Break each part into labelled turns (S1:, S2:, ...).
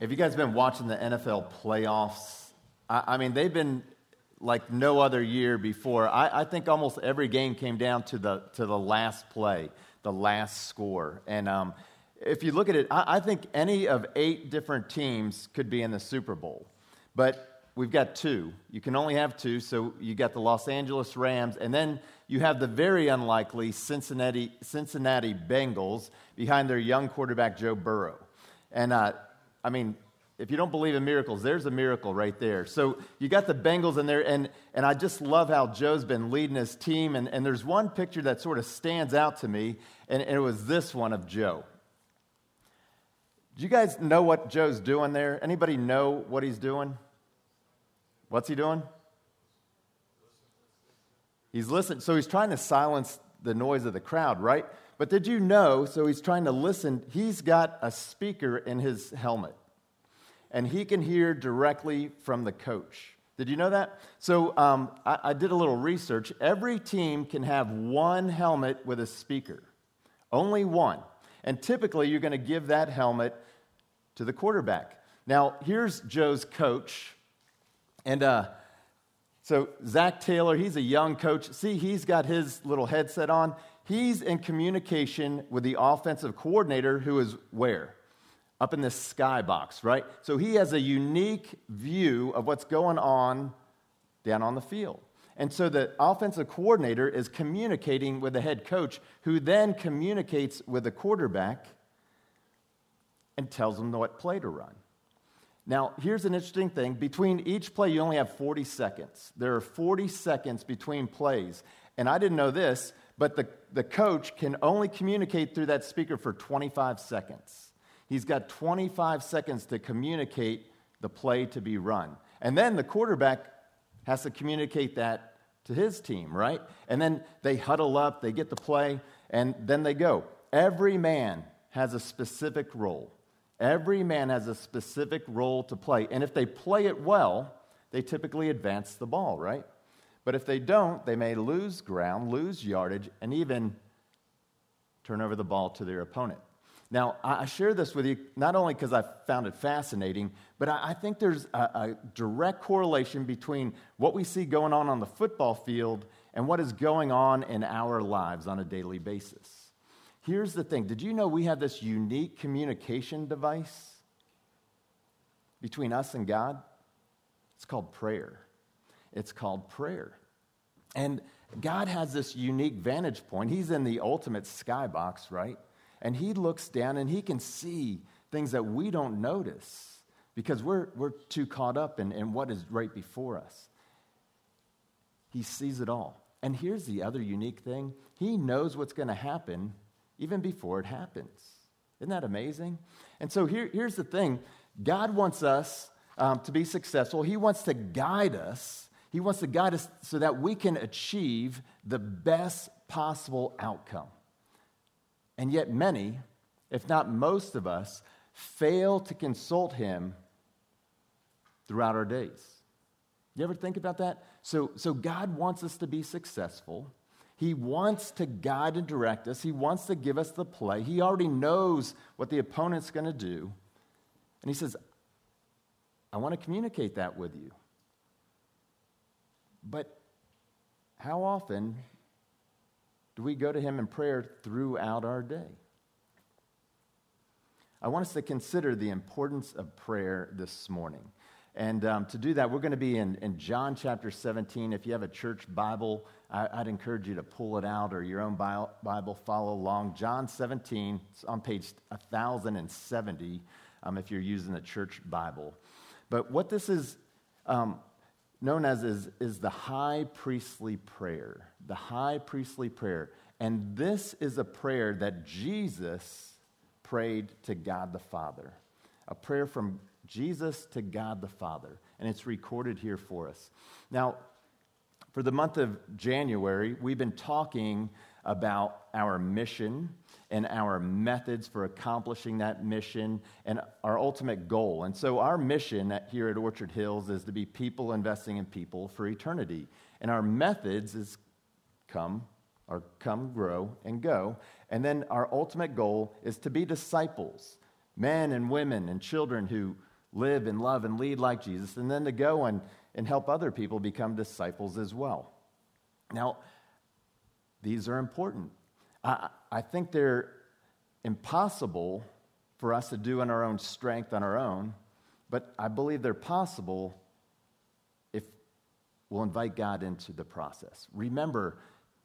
S1: Have you guys been watching the NFL playoffs? I, I mean, they've been like no other year before. I, I, think almost every game came down to the, to the last play, the last score. And um, if you look at it, I, I think any of eight different teams could be in the Super Bowl. But we've got two. You can only have two, so you got the Los Angeles Rams, and then you have the very unlikely Cincinnati, Cincinnati Bengals behind their young quarterback, Joe Burrow. And uh, I mean, if you don't believe in miracles, there's a miracle right there. So you got the Bengals in there, and, and I just love how Joe's been leading his team. And, and there's one picture that sort of stands out to me, and, and it was this one of Joe. Do you guys know what Joe's doing there? Anybody know what he's doing? What's he doing? He's listening. So he's trying to silence the noise of the crowd, right? But did you know? So he's trying to listen. He's got a speaker in his helmet, and he can hear directly from the coach. Did you know that? So um, I, I did a little research. Every team can have one helmet with a speaker, only one. And typically, you're going to give that helmet to the quarterback. Now, here's Joe's coach. And uh, so, Zac Taylor, he's a young coach. See, he's got his little headset on he's in communication with the offensive coordinator who is where? Up in this skybox, right? So he has a unique view of what's going on down on the field. And so the offensive coordinator is communicating with the head coach, who then communicates with the quarterback and tells them what play to run. Now, here's an interesting thing. Between each play, you only have 40 seconds. There are 40 seconds between plays. And I didn't know this, but the, the coach can only communicate through that speaker for 25 seconds. He's got 25 seconds to communicate the play to be run. And then the quarterback has to communicate that to his team, right? And then they huddle up, they get the play, and then they go. Every man has a specific role. Every man has a specific role to play. And if they play it well, they typically advance the ball, right? But if they don't, they may lose ground, lose yardage, and even turn over the ball to their opponent. Now, I share this with you not only because I found it fascinating, but I think there's a, a, direct correlation between what we see going on on the football field and what is going on in our lives on a daily basis. Here's the thing Did you know we have this unique communication device between us and God? It's called prayer. It's called prayer. And God has this unique vantage point. He's in the ultimate skybox, right? And He looks down and He can see things that we don't notice because we're, we're too caught up in, in what is right before us. He sees it all. And here's the other unique thing He knows what's going to happen even before it happens. Isn't that amazing? And so here, here's the thing God wants us um, to be successful, He wants to guide us he wants to guide us so that we can achieve the best possible outcome. And yet, many, if not most of us, fail to consult Him throughout our days. You ever think about that? So, so God wants us to be successful. He wants to guide and direct us. He wants to give us the play. He already knows what the opponent's going to do. And He says, I want to communicate that with you. But how often do we go to Him in prayer throughout our day? I want us to consider the importance of prayer this morning. And um, to do that, we're going to be in, in John chapter 17. If you have a church Bible, I, would encourage you to pull it out or your own Bible, follow along. John 17, it's on page 1070 um, if you're using a church Bible. But what this is um, known as is, is the high priestly prayer. The high priestly prayer. And this is a prayer that Jesus prayed to God the Father. A prayer from Jesus to God the Father. And it's recorded here for us. Now, for the month of January, we've been talking about our mission and our methods for accomplishing that mission and our ultimate goal. And so, our mission here at Orchard Hills is to be people investing in people for eternity. And our methods is come, or come, grow, and go. And then our ultimate goal is to be disciples, men and women and children who live and love and lead like Jesus, and then to go and, and help other people become disciples as well. Now, these are important. I, I think they're impossible for us to do in our own strength on our own, but I believe they're possible if we'll invite God into the process. Remember,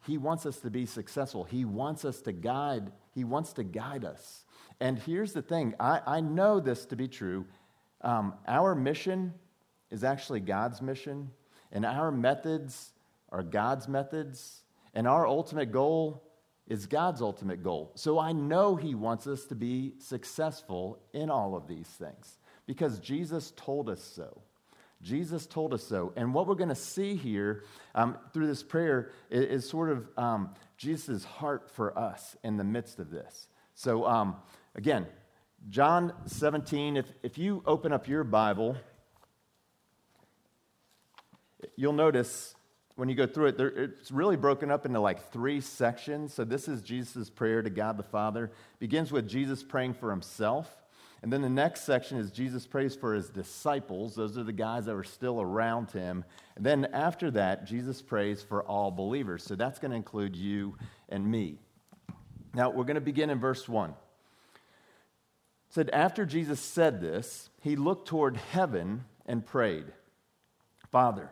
S1: He wants us to be successful. He wants us to guide, He wants to guide us. And here's the thing I, I know this to be true. Um, our mission is actually God's mission, and our methods are God's methods, and our ultimate goal is God's ultimate goal. So I know He wants us to be successful in all of these things because Jesus told us so. Jesus told us so. And what we're going to see here um, through this prayer is, is sort of um, Jesus' heart for us in the midst of this. So, um, again, John 17, if, if you open up your Bible, you'll notice when you go through it, there, it's really broken up into like three sections. So this is Jesus' prayer to God the Father. It begins with Jesus praying for himself. And then the next section is Jesus prays for his disciples. Those are the guys that were still around him. And then after that, Jesus prays for all believers. So that's going to include you and me. Now, we're going to begin in verse 1. It said, After Jesus said this, he looked toward heaven and prayed, Father,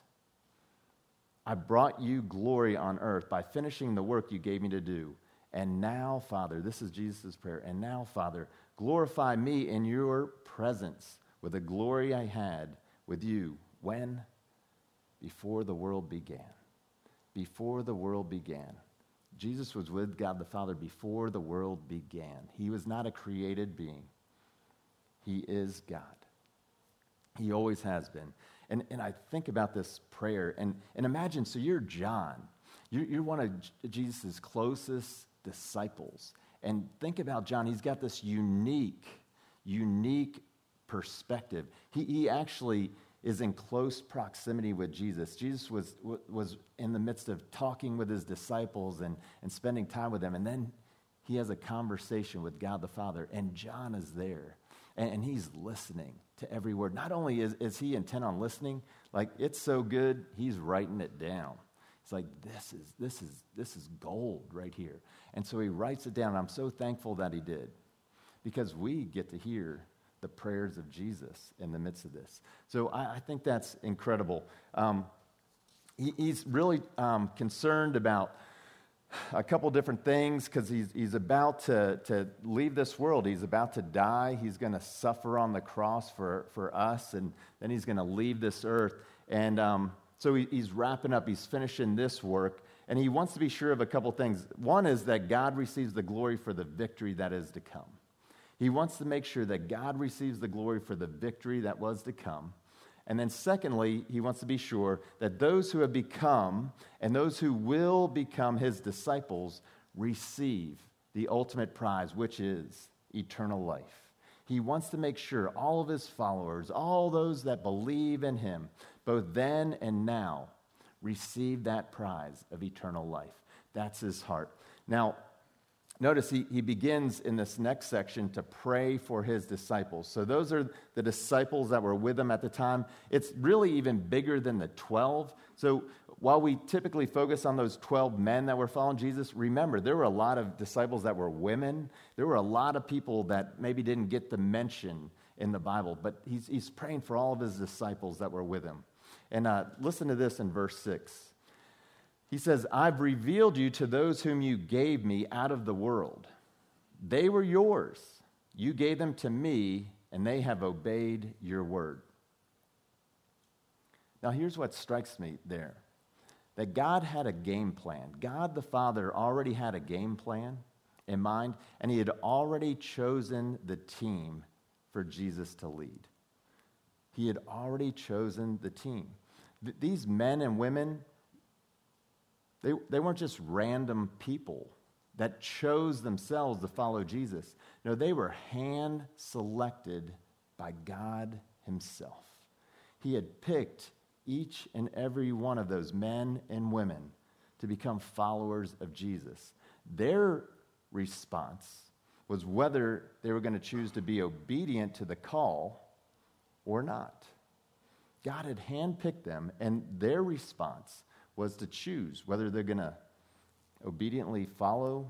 S1: I brought you glory on earth by finishing the work you gave me to do. And now, Father, this is Jesus' prayer. And now, Father, glorify me in your presence with the glory I had with you. When? Before the world began. Before the world began. Jesus was with God the Father before the world began. He was not a created being, He is God. He always has been. And, and I think about this prayer, and, and imagine so you're John, you're, you're one of Jesus' closest disciples. And think about John, he's got this unique, unique perspective. He, he actually is in close proximity with Jesus. Jesus was, was in the midst of talking with his disciples and, and spending time with them. And then he has a conversation with God the Father, and John is there and, he's listening to every word. Not only is, is he intent on listening, like it's so good, he's writing it down. It's like this is this is this is gold right here. And so he writes it down. I'm so thankful that he did. Because we get to hear the prayers of Jesus in the midst of this. So I, I think that's incredible. Um, he, he's really um, concerned about a couple different things because he's, he's about to, to leave this world. He's about to die. He's going to suffer on the cross for, for us, and then he's going to leave this earth. And um, so he, he's wrapping up, he's finishing this work, and he wants to be sure of a couple things. One is that God receives the glory for the victory that is to come. He wants to make sure that God receives the glory for the victory that was to come. And then, secondly, he wants to be sure that those who have become and those who will become his disciples receive the ultimate prize, which is eternal life. He wants to make sure all of his followers, all those that believe in him, both then and now, receive that prize of eternal life. That's his heart. Now, Notice he, he begins in this next section to pray for his disciples. So, those are the disciples that were with him at the time. It's really even bigger than the 12. So, while we typically focus on those 12 men that were following Jesus, remember, there were a lot of disciples that were women. There were a lot of people that maybe didn't get the mention in the Bible, but he's, he's praying for all of his disciples that were with him. And uh, listen to this in verse 6. He says, I've revealed you to those whom you gave me out of the world. They were yours. You gave them to me, and they have obeyed your word. Now, here's what strikes me there that God had a game plan. God the Father already had a game plan in mind, and He had already chosen the team for Jesus to lead. He had already chosen the team. Th- these men and women, they, they weren't just random people that chose themselves to follow Jesus. No, they were hand selected by God Himself. He had picked each and every one of those men and women to become followers of Jesus. Their response was whether they were going to choose to be obedient to the call or not. God had handpicked them, and their response was to choose whether they're going to obediently follow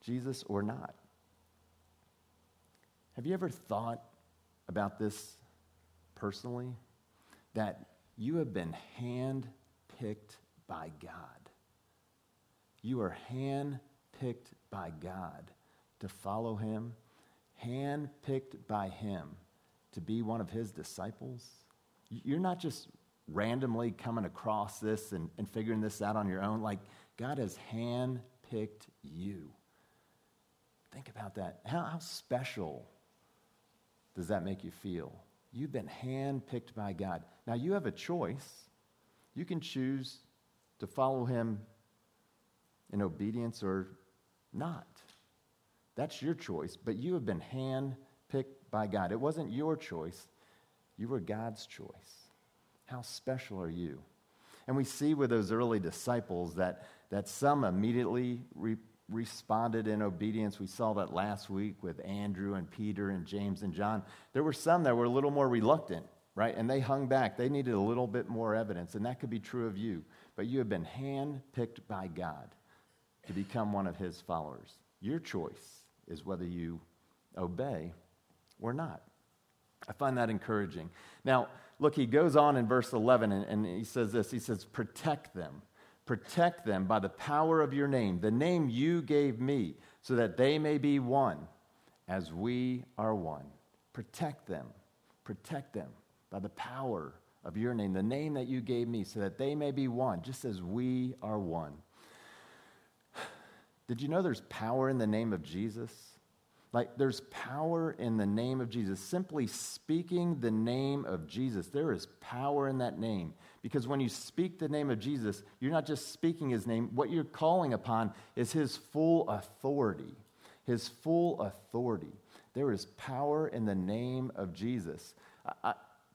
S1: Jesus or not. Have you ever thought about this personally? That you have been hand picked by God. You are hand picked by God to follow Him, hand picked by Him to be one of His disciples. You're not just randomly coming across this and, and figuring this out on your own. Like, God has hand picked you. Think about that. How, how special does that make you feel? You've been handpicked by God. Now, you have a choice. You can choose to follow Him in obedience or not. That's your choice, but you have been handpicked by God. It wasn't your choice, you were God's choice. How special are you? And we see with those early disciples that, that some immediately re- responded in obedience. We saw that last week with Andrew and Peter and James and John. There were some that were a little more reluctant, right? And they hung back. They needed a little bit more evidence, and that could be true of you. But you have been handpicked by God to become one of his followers. Your choice is whether you obey or not. I find that encouraging. Now, look, he goes on in verse 11 and, and he says this He says, Protect them. Protect them by the power of your name, the name you gave me, so that they may be one as we are one. Protect them. Protect them by the power of your name, the name that you gave me, so that they may be one, just as we are one. Did you know there's power in the name of Jesus? Like, there's power in the name of Jesus. Simply speaking the name of Jesus, there is power in that name. Because when you speak the name of Jesus, you're not just speaking his name, what you're calling upon is his full authority. His full authority. There is power in the name of Jesus. I,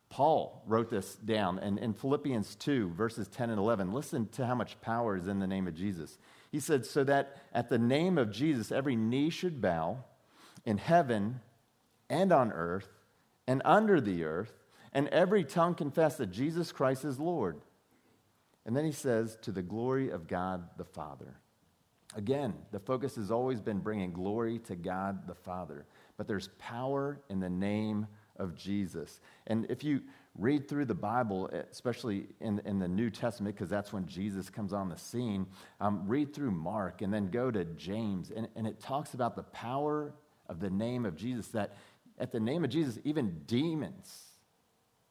S1: Paul wrote this down in, in Philippians 2, verses 10 and 11. Listen to how much power is in the name of Jesus. He said, So that at the name of Jesus, every knee should bow in heaven and on earth and under the earth and every tongue confess that Jesus Christ is Lord. And then he says, to the glory of God the Father. Again, the focus has always been bringing glory to God the Father. But there's power in the name of Jesus. And if you read through the Bible, especially in, in the New Testament, because that's when Jesus comes on the scene, um, read through Mark and then go to James. And, and it talks about the power of the name of Jesus, that at the name of Jesus, even demons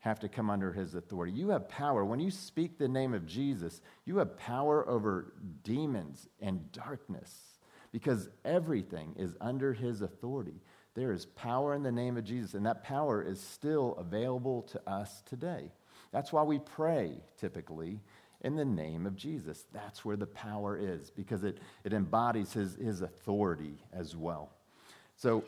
S1: have to come under his authority. You have power. When you speak the name of Jesus, you have power over demons and darkness because everything is under his authority. There is power in the name of Jesus, and that power is still available to us today. That's why we pray typically in the name of Jesus. That's where the power is because it, it embodies his, his authority as well. So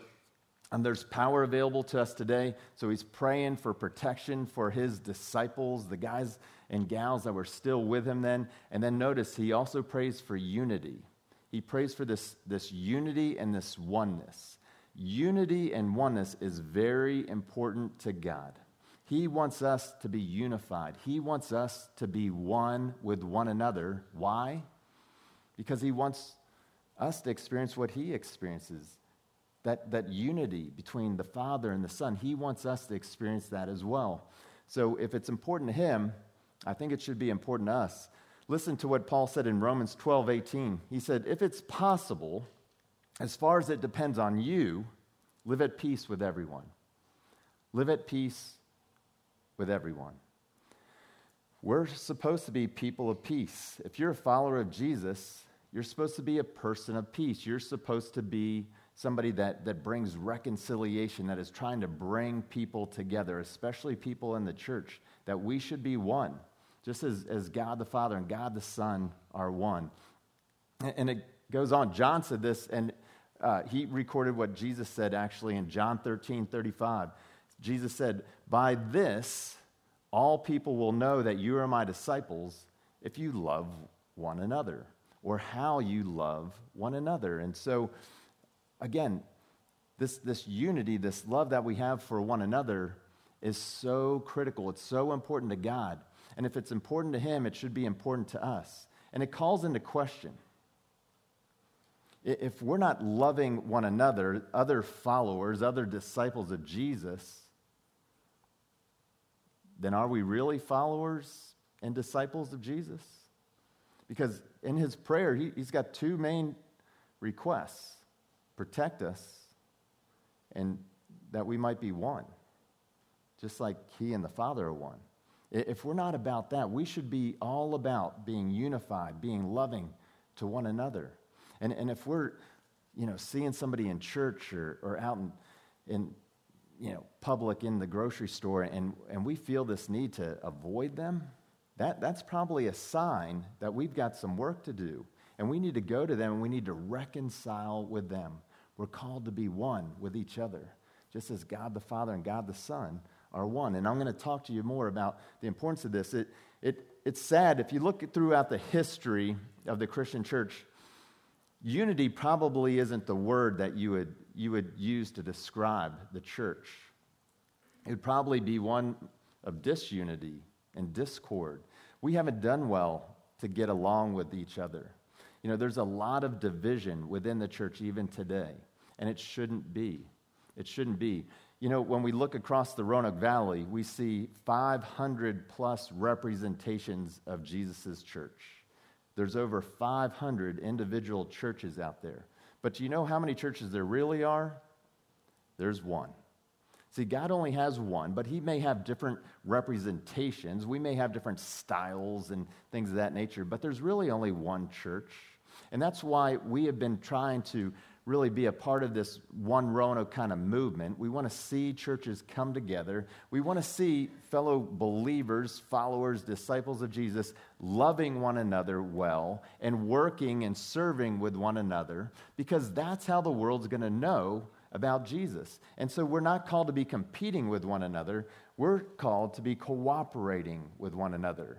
S1: and there's power available to us today. So he's praying for protection for his disciples, the guys and gals that were still with him then. And then notice he also prays for unity. He prays for this, this unity and this oneness. Unity and oneness is very important to God. He wants us to be unified. He wants us to be one with one another. Why? Because he wants us to experience what he experiences that, that unity between the Father and the Son. He wants us to experience that as well. So if it's important to Him, I think it should be important to us. Listen to what Paul said in Romans 12 18. He said, If it's possible, as far as it depends on you, live at peace with everyone. Live at peace with everyone. We're supposed to be people of peace. If you're a follower of Jesus, you're supposed to be a person of peace. You're supposed to be somebody that, that brings reconciliation, that is trying to bring people together, especially people in the church, that we should be one. just as, as God the Father and God the Son are one. And it goes on. John said this, and uh, he recorded what Jesus said actually in John 13 35. Jesus said, By this, all people will know that you are my disciples if you love one another, or how you love one another. And so, again, this, this unity, this love that we have for one another is so critical. It's so important to God. And if it's important to Him, it should be important to us. And it calls into question if we're not loving one another, other followers, other disciples of Jesus, then are we really followers and disciples of Jesus? Because in his prayer, he, he's got two main requests protect us and that we might be one, just like he and the Father are one. If we're not about that, we should be all about being unified, being loving to one another. And, and if we're, you know, seeing somebody in church or, or out in, in, you know, public in the grocery store and, and we feel this need to avoid them, that, that's probably a sign that we've got some work to do. And we need to go to them and we need to reconcile with them. We're called to be one with each other, just as God the Father and God the Son are one. And I'm going to talk to you more about the importance of this. It, it, it's sad if you look throughout the history of the Christian church, Unity probably isn't the word that you would, you would use to describe the church. It would probably be one of disunity and discord. We haven't done well to get along with each other. You know, there's a lot of division within the church even today, and it shouldn't be. It shouldn't be. You know, when we look across the Roanoke Valley, we see 500 plus representations of Jesus' church. There's over 500 individual churches out there. But do you know how many churches there really are? There's one. See, God only has one, but He may have different representations. We may have different styles and things of that nature, but there's really only one church. And that's why we have been trying to really be a part of this one Roanoke kind of movement. We want to see churches come together. We want to see fellow believers, followers, disciples of Jesus loving one another well and working and serving with one another because that's how the world's going to know about Jesus. And so we're not called to be competing with one another, we're called to be cooperating with one another.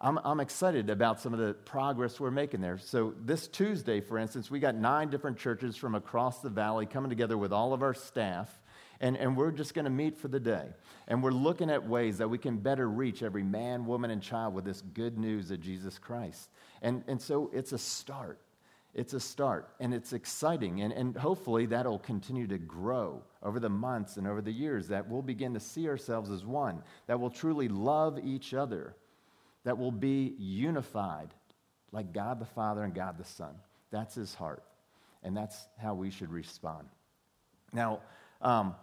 S1: I'm, I'm excited about some of the progress we're making there. So, this Tuesday, for instance, we got nine different churches from across the valley coming together with all of our staff, and, and we're just going to meet for the day. And we're looking at ways that we can better reach every man, woman, and child with this good news of Jesus Christ. And, and so, it's a start. It's a start, and it's exciting, and, and hopefully that'll continue to grow over the months and over the years, that we'll begin to see ourselves as one, that we'll truly love each other that will be unified like God the Father and God the Son. That's his heart. And that's how we should respond. Now, um,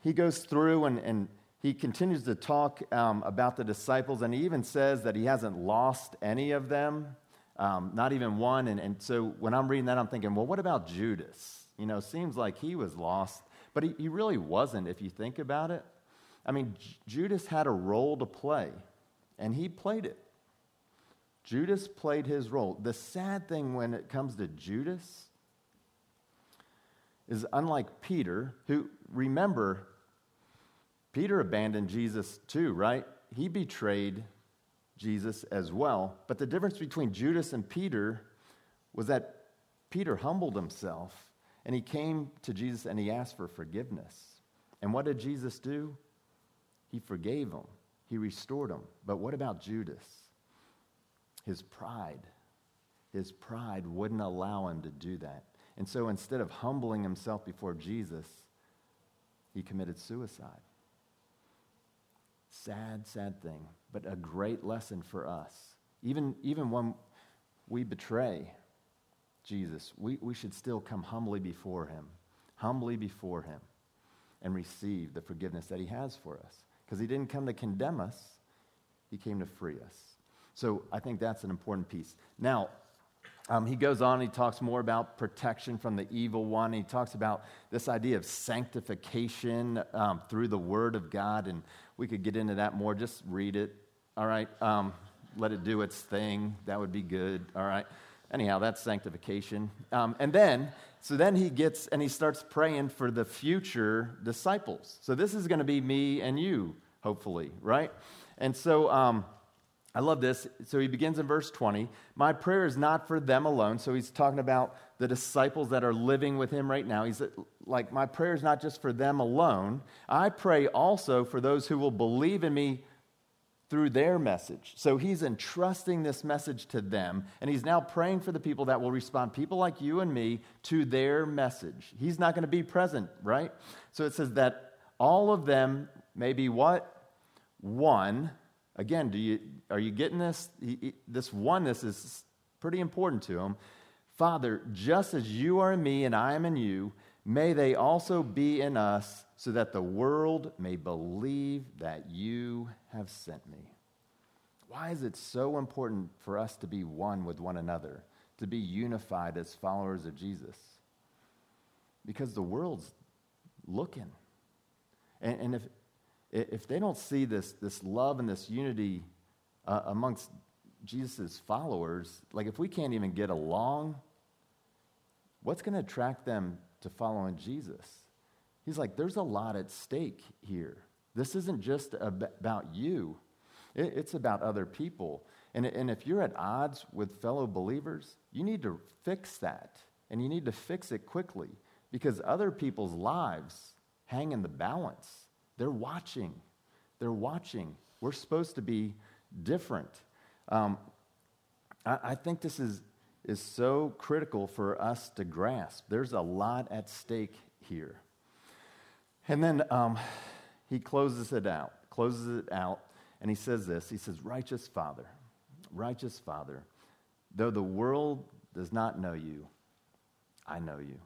S1: he goes through and, and he continues to talk um, about the disciples, and he even says that he hasn't lost any of them, um, not even one. And, and so when I'm reading that, I'm thinking, well, what about Judas? You know, seems like he was lost, but he, he really wasn't if you think about it. I mean, J- Judas had a role to play and he played it. Judas played his role. The sad thing when it comes to Judas is unlike Peter, who, remember, Peter abandoned Jesus too, right? He betrayed Jesus as well. But the difference between Judas and Peter was that Peter humbled himself and he came to Jesus and he asked for forgiveness. And what did Jesus do? He forgave him. He restored him. But what about Judas? His pride. His pride wouldn't allow him to do that. And so instead of humbling himself before Jesus, he committed suicide. Sad, sad thing, but a great lesson for us. Even, even when we betray Jesus, we, we should still come humbly before him, humbly before him, and receive the forgiveness that he has for us because he didn't come to condemn us, he came to free us. So I think that's an important piece. Now, um, he goes on, he talks more about protection from the evil one. He talks about this idea of sanctification um, through the Word of God, and we could get into that more. Just read it All right. Um, let it do its thing. That would be good. All right. Anyhow, that's sanctification. Um, and then, so then he gets and he starts praying for the future disciples. So this is going to be me and you, hopefully, right? And so um, I love this. So he begins in verse 20. My prayer is not for them alone. So he's talking about the disciples that are living with him right now. He's like, My prayer is not just for them alone. I pray also for those who will believe in me through their message. So he's entrusting this message to them, and he's now praying for the people that will respond, people like you and me, to their message. He's not going to be present, right? So it says that all of them may be what? One. Again, do you, are you getting this? This oneness is pretty important to him. Father, just as you are in me and I am in you, may they also be in us, so that the world may believe that you have sent me. Why is it so important for us to be one with one another, to be unified as followers of Jesus? Because the world's looking. And, and if, if they don't see this, this love and this unity uh, amongst Jesus' followers, like if we can't even get along, what's going to attract them to following Jesus? He's like, there's a lot at stake here. This isn't just about you, it's about other people. And, and if you're at odds with fellow believers, you need to fix that. And you need to fix it quickly because other people's lives hang in the balance. They're watching. They're watching. We're supposed to be different. Um, I, I think this is, is so critical for us to grasp. There's a lot at stake here. And then um, he closes it out, closes it out, and he says this He says, Righteous Father, righteous Father, though the world does not know you, I know you.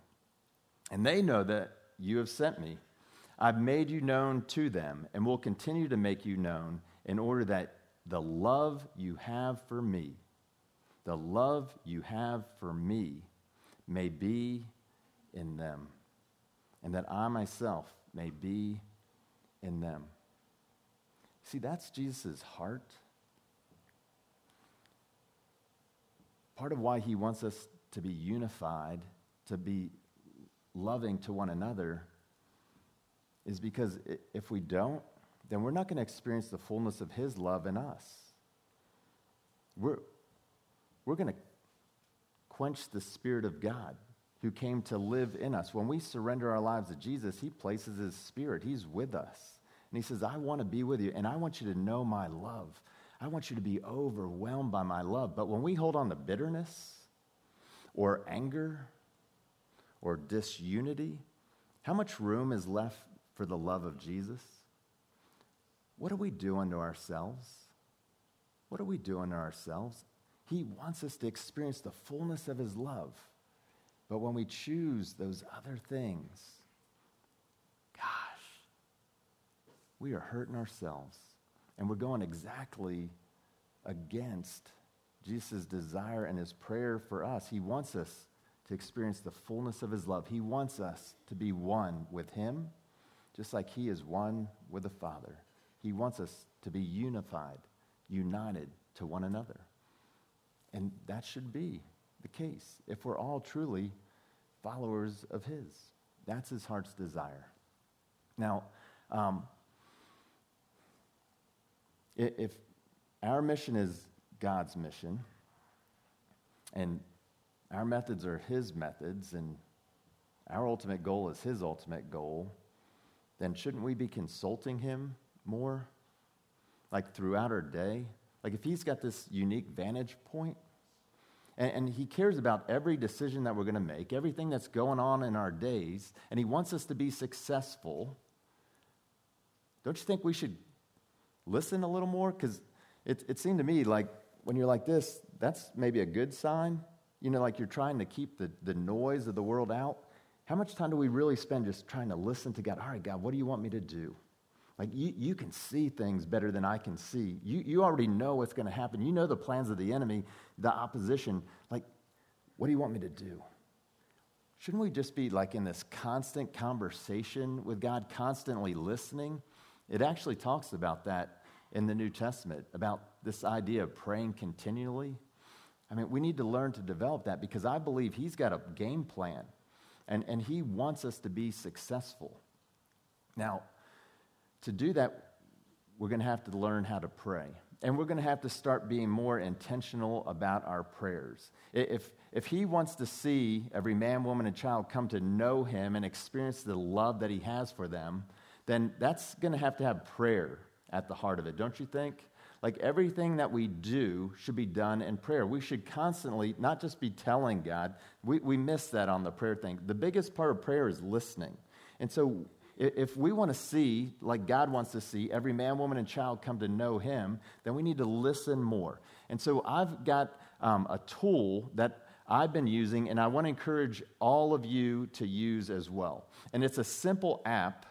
S1: And they know that you have sent me. I've made you known to them and will continue to make you known in order that the love you have for me, the love you have for me, may be in them, and that I myself may be in them. See, that's Jesus' heart. Part of why he wants us to be unified, to be loving to one another, is because if we don't, then we're not going to experience the fullness of his love in us. We're, we're going to quench the Spirit of God who came to live in us. When we surrender our lives to Jesus, He places His Spirit, He's with us. And He says, I want to be with you, and I want you to know my love. I want you to be overwhelmed by my love. But when we hold on to bitterness or anger or disunity, how much room is left for the love of Jesus? What are we doing to ourselves? What are we doing to ourselves? He wants us to experience the fullness of His love. But when we choose those other things, gosh, we are hurting ourselves. And we're going exactly against Jesus' desire and his prayer for us. He wants us to experience the fullness of his love. He wants us to be one with him, just like he is one with the Father. He wants us to be unified, united to one another. And that should be the case if we're all truly followers of His. That's His heart's desire. Now, um, if our mission is God's mission, and our methods are His methods, and our ultimate goal is His ultimate goal, then shouldn't we be consulting Him more? Like throughout our day? Like if He's got this unique vantage point, and, and He cares about every decision that we're going to make, everything that's going on in our days, and He wants us to be successful. Don't you think we should listen a little more? Because it, it seemed to me like when you're like this, that's maybe a good sign. You know, like you're trying to keep the, the noise of the world out. How much time do we really spend just trying to listen to God? All right, God, what do you want me to do? Like, you, you can see things better than I can see. You, you already know what's going to happen. You know the plans of the enemy, the opposition. Like, what do you want me to do? Shouldn't we just be like in this constant conversation with God, constantly listening? It actually talks about that in the New Testament about this idea of praying continually. I mean, we need to learn to develop that because I believe he's got a game plan and, and he wants us to be successful. Now, to do that, we're going to have to learn how to pray. And we're going to have to start being more intentional about our prayers. If, if he wants to see every man, woman, and child come to know him and experience the love that he has for them, then that's going to have to have prayer at the heart of it, don't you think? Like everything that we do should be done in prayer. We should constantly not just be telling God, we, we miss that on the prayer thing. The biggest part of prayer is listening. And so if we want to see, like God wants to see, every man, woman, and child come to know Him, then we need to listen more. And so I've got um, a tool that I've been using, and I want to encourage all of you to use as well. And it's a simple app.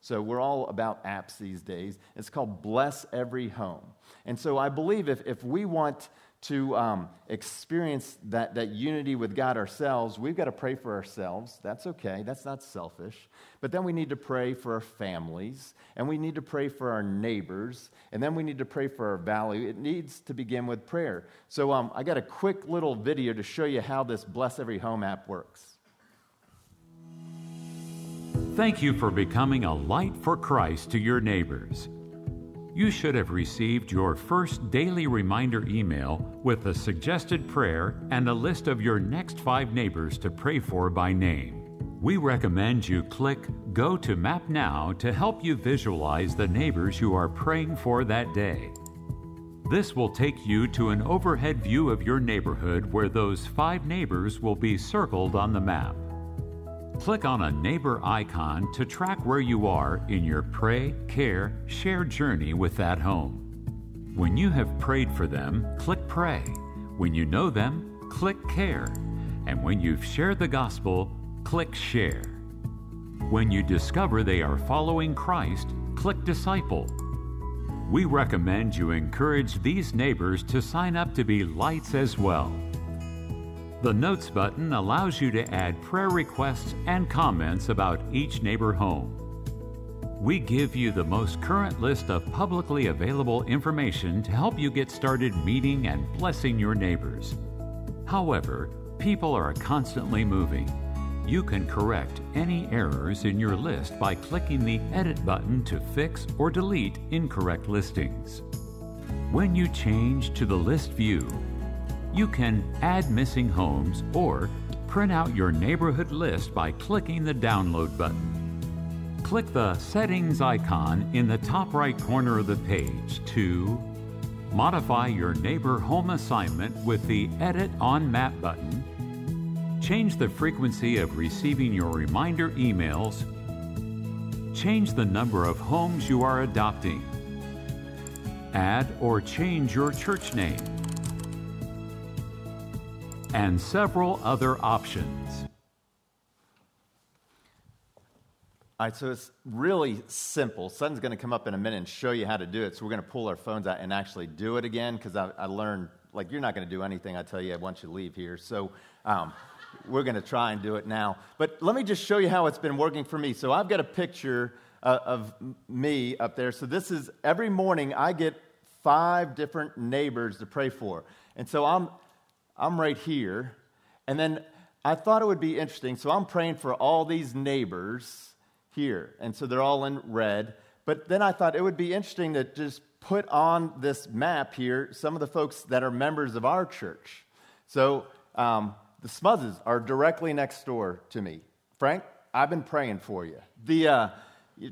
S1: So we're all about apps these days. It's called Bless Every Home. And so I believe if, if we want to um, experience that, that unity with God ourselves, we've got to pray for ourselves. That's okay, that's not selfish. But then we need to pray for our families, and we need to pray for our neighbors, and then we need to pray for our valley. It needs to begin with prayer. So um, I got a quick little video to show you how this Bless Every Home app works.
S2: Thank you for becoming a light for Christ to your neighbors. You should have received your first daily reminder email with a suggested prayer and a list of your next five neighbors to pray for by name. We recommend you click Go to Map Now to help you visualize the neighbors you are praying for that day. This will take you to an overhead view of your neighborhood where those five neighbors will be circled on the map. Click on a neighbor icon to track where you are in your pray, care, share journey with that home. When you have prayed for them, click pray. When you know them, click care. And when you've shared the gospel, click share. When you discover they are following Christ, click disciple. We recommend you encourage these neighbors to sign up to be lights as well. The Notes button allows you to add prayer requests and comments about each neighbor home. We give you the most current list of publicly available information to help you get started meeting and blessing your neighbors. However, people are constantly moving. You can correct any errors in your list by clicking the Edit button to fix or delete incorrect listings. When you change to the list view, you can add missing homes or print out your neighborhood list by clicking the download button. Click the settings icon in the top right corner of the page to modify your neighbor home assignment with the Edit on Map button, change the frequency of receiving your reminder emails, change the number of homes you are adopting, add or change your church name and several other options.
S1: All right, so it's really simple. Sutton's going to come up in a minute and show you how to do it. So we're going to pull our phones out and actually do it again because I, I, learned, like, you're not going to do anything I tell you once you leave here. So um, we're going to try and do it now. But let me just show you how it's been working for me. So I've got a picture uh, of me up there. So this is every morning I get five different neighbors to pray for. And so I'm I'm right here. And then I thought it would be interesting. So I'm praying for all these neighbors here. And so they're all in red. But then I thought it would be interesting to just put on this map here some of the folks that are members of our church. So um, the Smuzzes are directly next door to me. Frank, I've been praying for you. The uh,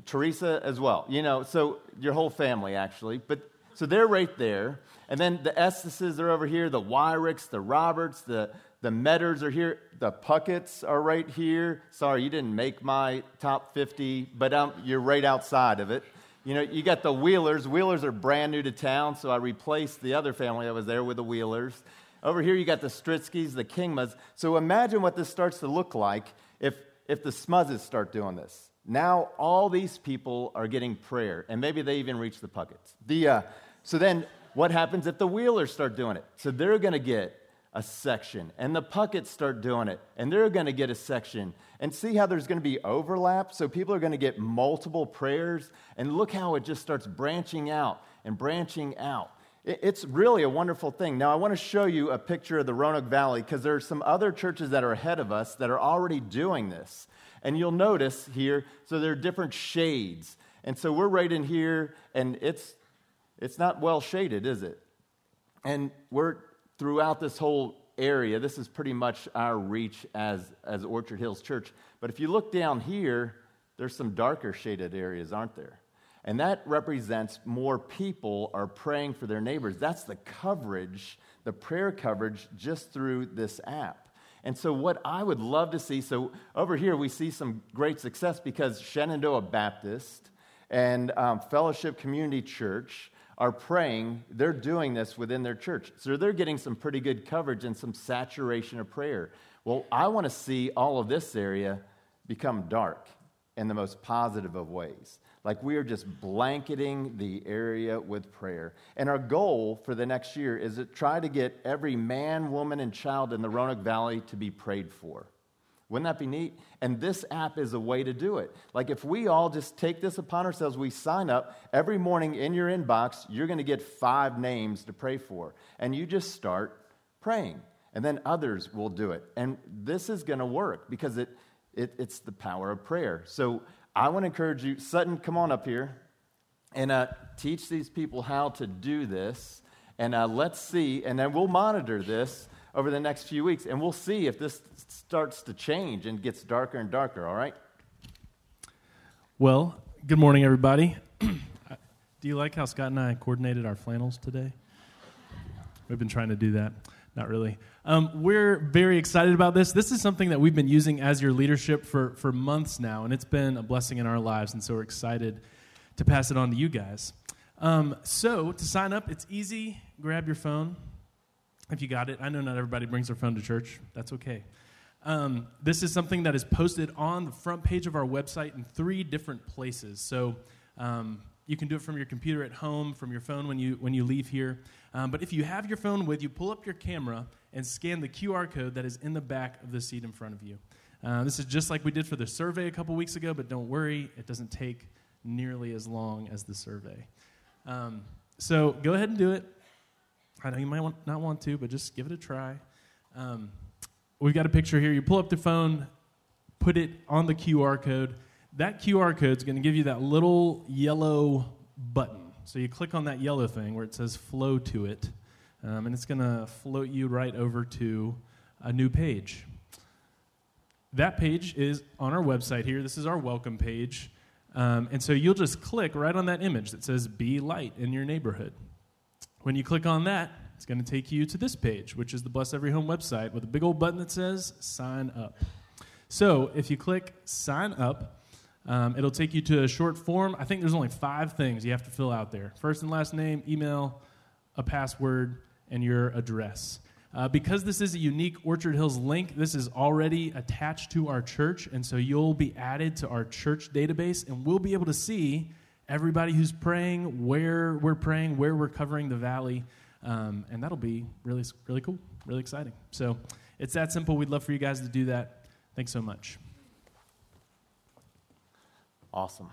S1: Teresa as well. You know, so your whole family actually. But so they're right there. And then the Estises are over here, the Wyricks, the Roberts, the, the Metters are here, the Puckets are right here. Sorry, you didn't make my top 50, but um, you're right outside of it. You know, you got the Wheelers. Wheelers are brand new to town, so I replaced the other family that was there with the Wheelers. Over here, you got the Stritskys, the Kingmas. So imagine what this starts to look like if, if the Smuzzes start doing this. Now, all these people are getting prayer, and maybe they even reach the Puckets. The, uh, so then what happens if the Wheelers start doing it? So they're going to get a section, and the Pucketts start doing it, and they're going to get a section. And see how there's going to be overlap? So people are going to get multiple prayers, and look how it just starts branching out and branching out. It's really a wonderful thing. Now, I want to show you a picture of the Roanoke Valley because there are some other churches that are ahead of us that are already doing this. And you'll notice here, so there are different shades. And so we're right in here, and it's, it's not well shaded, is it? And we're throughout this whole area. This is pretty much our reach as, as Orchard Hills Church. But if you look down here, there's some darker shaded areas, aren't there? And that represents more people are praying for their neighbors. That's the coverage, the prayer coverage, just through this app. And so, what I would love to see so, over here, we see some great success because Shenandoah Baptist and um, Fellowship Community Church are praying, they're doing this within their church. So they're getting some pretty good coverage and some saturation of prayer. Well, I want to see all of this area become dark in the most positive of ways. Like we are just blanketing the area with prayer. And our goal for the next year is to try to get every man, woman, and child in the Roanoke Valley to be prayed for. Wouldn't that be neat? And this app is a way to do it. Like if we all just take this upon ourselves, we sign up every morning in your inbox, you're going to get five names to pray for. And you just start praying. And then others will do it. And this is going to work because it, it, it's the power of prayer. So I want to encourage you, Sutton, come on up here and uh, teach these people how to do this. And uh, let's see, and then we'll monitor this over the next few weeks, and we'll see if this starts to change and gets darker and darker, all right?
S3: Well, good morning, everybody. do you like how Scott and I coordinated our flannels today? We've been trying to do that. Not really. Um, we're very excited about this. This is something that we've been using as your leadership for, for months now, and it's been a blessing in our lives, and so we're excited to pass it on to you guys. Um, so, to sign up, it's easy. Grab your phone, if you got it. I know not everybody brings their phone to church. That's okay. Um, this is something that is posted on the front page of our website in three different places. So um, you can do it from your computer at home, from your phone when you, when you leave here. Um, but if you have your phone with you, pull up your camera and scan the QR code that is in the back of the seat in front of you. Uh, this is just like we did for the survey a couple weeks ago, but don't worry, it doesn't take nearly as long as the survey. Um, so go ahead and do it. I know you might want, not want to, but just give it a try. Um, we've got a picture here. You pull up the phone, put it on the QR code. That QR code is going to give you that little yellow button. So you click on that yellow thing where it says flow to it, um, and it's going to float you right over to a new page. That page is on our website here. This is our welcome page. Um, and so you'll just click right on that image that says Be Light in your neighborhood. When you click on that, it's going to take you to this page, which is the Bless Every Home website with a big old button that says Sign Up. So if you click Sign Up, um, it'll take you to a short form. I think there's only five things you have to fill out there first and last name, email, a password, and your address. Uh, because this is a unique Orchard Hills link, this is already attached to our church, and so you'll be added to our church database, and we'll be able to see everybody who's praying, where we're praying, where we're covering the valley. Um, and that'll be really, really cool, really exciting. So it's that simple. We'd love for you guys to do that. Thanks so much.
S1: Awesome.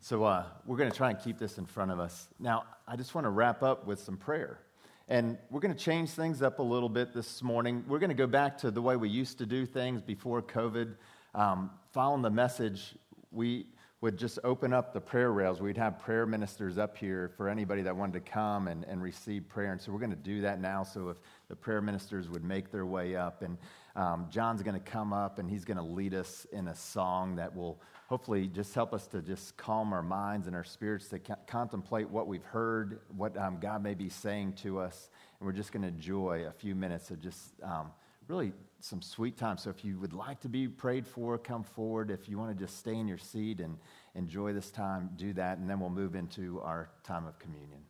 S1: So uh, we're going to try and keep this in front of us. Now, I just want to wrap up with some prayer. And we're going to change things up a little bit this morning. We're going to go back to the way we used to do things before COVID. Um, following the message, we would just open up the prayer rails. We'd have prayer ministers up here for anybody that wanted to come and, and receive prayer. And so we're going to do that now. So if the prayer ministers would make their way up, and um, John's going to come up and he's going to lead us in a song that will hopefully just help us to just calm our minds and our spirits to co- contemplate what we've heard, what um, God may be saying to us. And we're just going to enjoy a few minutes of just um, really some sweet time. So if you would like to be prayed for, come forward. If you want to just stay in your seat and enjoy this time, do that. And then we'll move into our time of communion.